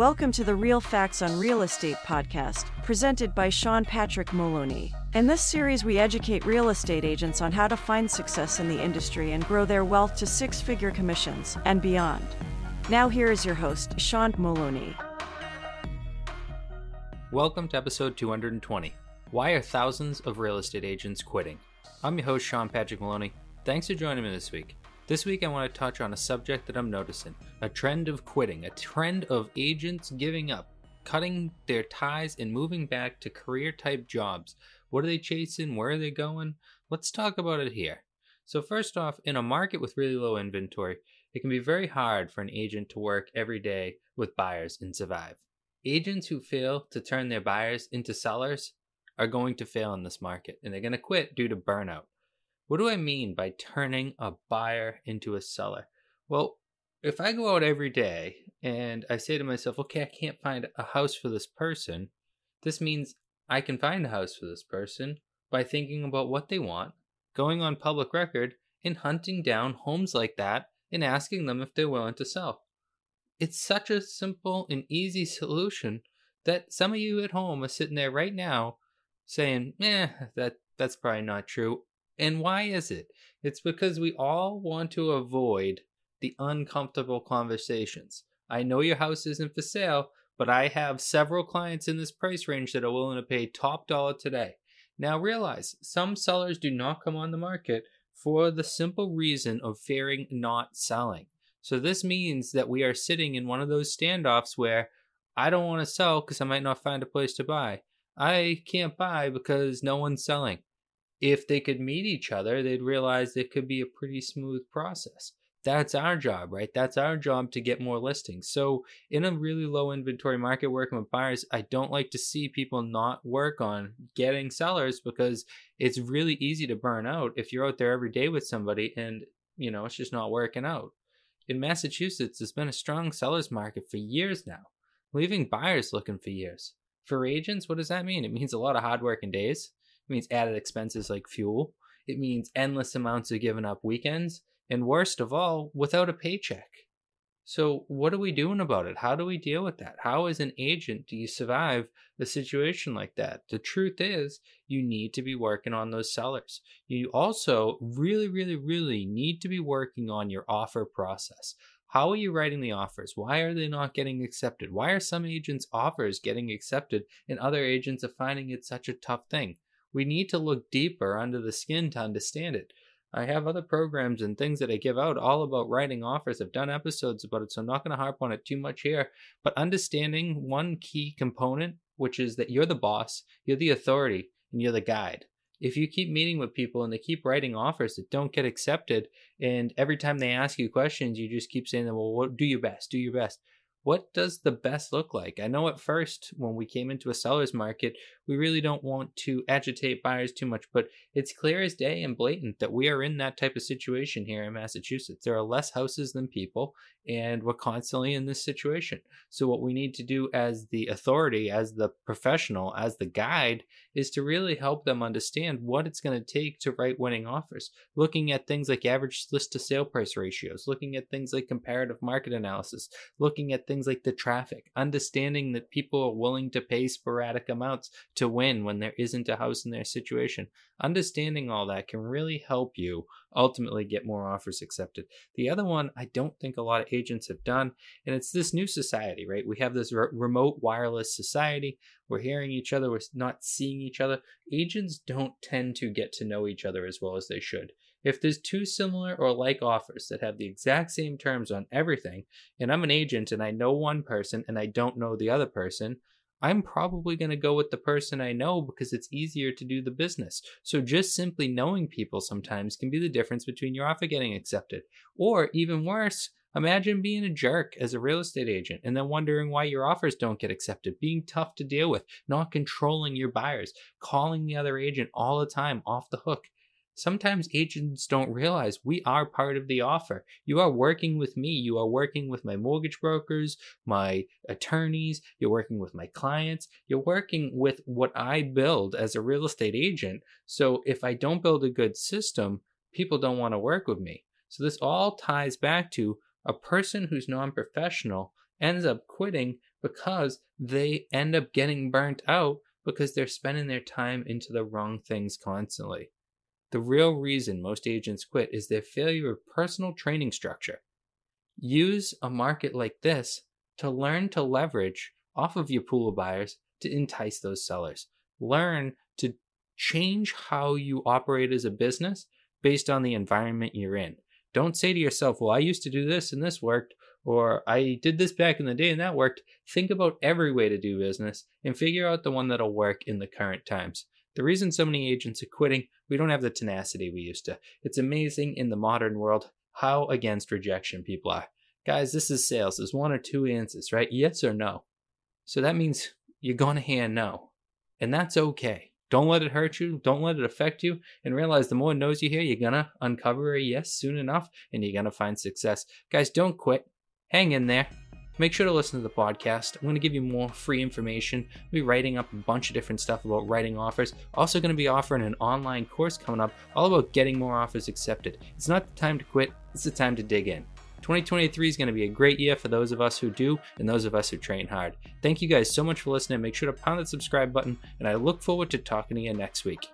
Welcome to the Real Facts on Real Estate podcast, presented by Sean Patrick Moloney. In this series, we educate real estate agents on how to find success in the industry and grow their wealth to six figure commissions and beyond. Now, here is your host, Sean Moloney. Welcome to episode 220. Why are thousands of real estate agents quitting? I'm your host, Sean Patrick Moloney. Thanks for joining me this week. This week, I want to touch on a subject that I'm noticing a trend of quitting, a trend of agents giving up, cutting their ties, and moving back to career type jobs. What are they chasing? Where are they going? Let's talk about it here. So, first off, in a market with really low inventory, it can be very hard for an agent to work every day with buyers and survive. Agents who fail to turn their buyers into sellers are going to fail in this market and they're going to quit due to burnout. What do I mean by turning a buyer into a seller? Well, if I go out every day and I say to myself, okay, I can't find a house for this person, this means I can find a house for this person by thinking about what they want, going on public record, and hunting down homes like that and asking them if they're willing to sell. It's such a simple and easy solution that some of you at home are sitting there right now saying, eh, that, that's probably not true. And why is it? It's because we all want to avoid the uncomfortable conversations. I know your house isn't for sale, but I have several clients in this price range that are willing to pay top dollar today. Now realize some sellers do not come on the market for the simple reason of fearing not selling. So this means that we are sitting in one of those standoffs where I don't want to sell because I might not find a place to buy. I can't buy because no one's selling if they could meet each other, they'd realize it could be a pretty smooth process. That's our job, right? That's our job to get more listings. So, in a really low inventory market working with buyers, I don't like to see people not work on getting sellers because it's really easy to burn out if you're out there every day with somebody and, you know, it's just not working out. In Massachusetts, there's been a strong seller's market for years now, leaving buyers looking for years. For agents, what does that mean? It means a lot of hard working days it means added expenses like fuel. It means endless amounts of giving up weekends. And worst of all, without a paycheck. So, what are we doing about it? How do we deal with that? How, as an agent, do you survive a situation like that? The truth is, you need to be working on those sellers. You also really, really, really need to be working on your offer process. How are you writing the offers? Why are they not getting accepted? Why are some agents' offers getting accepted and other agents are finding it such a tough thing? We need to look deeper under the skin to understand it. I have other programs and things that I give out all about writing offers. I've done episodes about it, so I'm not going to harp on it too much here. But understanding one key component, which is that you're the boss, you're the authority, and you're the guide. If you keep meeting with people and they keep writing offers that don't get accepted, and every time they ask you questions, you just keep saying, them, well, do your best, do your best what does the best look like? I know at first when we came into a seller's market, we really don't want to agitate buyers too much, but it's clear as day and blatant that we are in that type of situation here in Massachusetts. There are less houses than people, and we're constantly in this situation. So, what we need to do as the authority, as the professional, as the guide, is to really help them understand what it's going to take to write winning offers. Looking at things like average list to sale price ratios, looking at things like comparative market analysis, looking at things like the traffic, understanding that people are willing to pay sporadic amounts to win when there isn't a house in their situation. Understanding all that can really help you ultimately get more offers accepted. The other one I don't think a lot of agents have done, and it's this new society, right? We have this re- remote wireless society. We're hearing each other, we're not seeing each other. Agents don't tend to get to know each other as well as they should. If there's two similar or like offers that have the exact same terms on everything, and I'm an agent and I know one person and I don't know the other person, I'm probably going to go with the person I know because it's easier to do the business. So just simply knowing people sometimes can be the difference between your offer getting accepted. Or even worse, imagine being a jerk as a real estate agent and then wondering why your offers don't get accepted, being tough to deal with, not controlling your buyers, calling the other agent all the time off the hook. Sometimes agents don't realize we are part of the offer. You are working with me. You are working with my mortgage brokers, my attorneys. You're working with my clients. You're working with what I build as a real estate agent. So if I don't build a good system, people don't want to work with me. So this all ties back to a person who's non professional ends up quitting because they end up getting burnt out because they're spending their time into the wrong things constantly. The real reason most agents quit is their failure of personal training structure. Use a market like this to learn to leverage off of your pool of buyers to entice those sellers. Learn to change how you operate as a business based on the environment you're in. Don't say to yourself, well, I used to do this and this worked, or I did this back in the day and that worked. Think about every way to do business and figure out the one that'll work in the current times. The reason so many agents are quitting, we don't have the tenacity we used to. It's amazing in the modern world how against rejection people are. Guys, this is sales. There's one or two answers, right? Yes or no. So that means you're going to hear no. And that's okay. Don't let it hurt you. Don't let it affect you. And realize the more no's you hear, you're going to uncover a yes soon enough and you're going to find success. Guys, don't quit. Hang in there. Make sure to listen to the podcast. I'm going to give you more free information. I'll be writing up a bunch of different stuff about writing offers. Also, going to be offering an online course coming up all about getting more offers accepted. It's not the time to quit, it's the time to dig in. 2023 is going to be a great year for those of us who do and those of us who train hard. Thank you guys so much for listening. Make sure to pound that subscribe button, and I look forward to talking to you next week.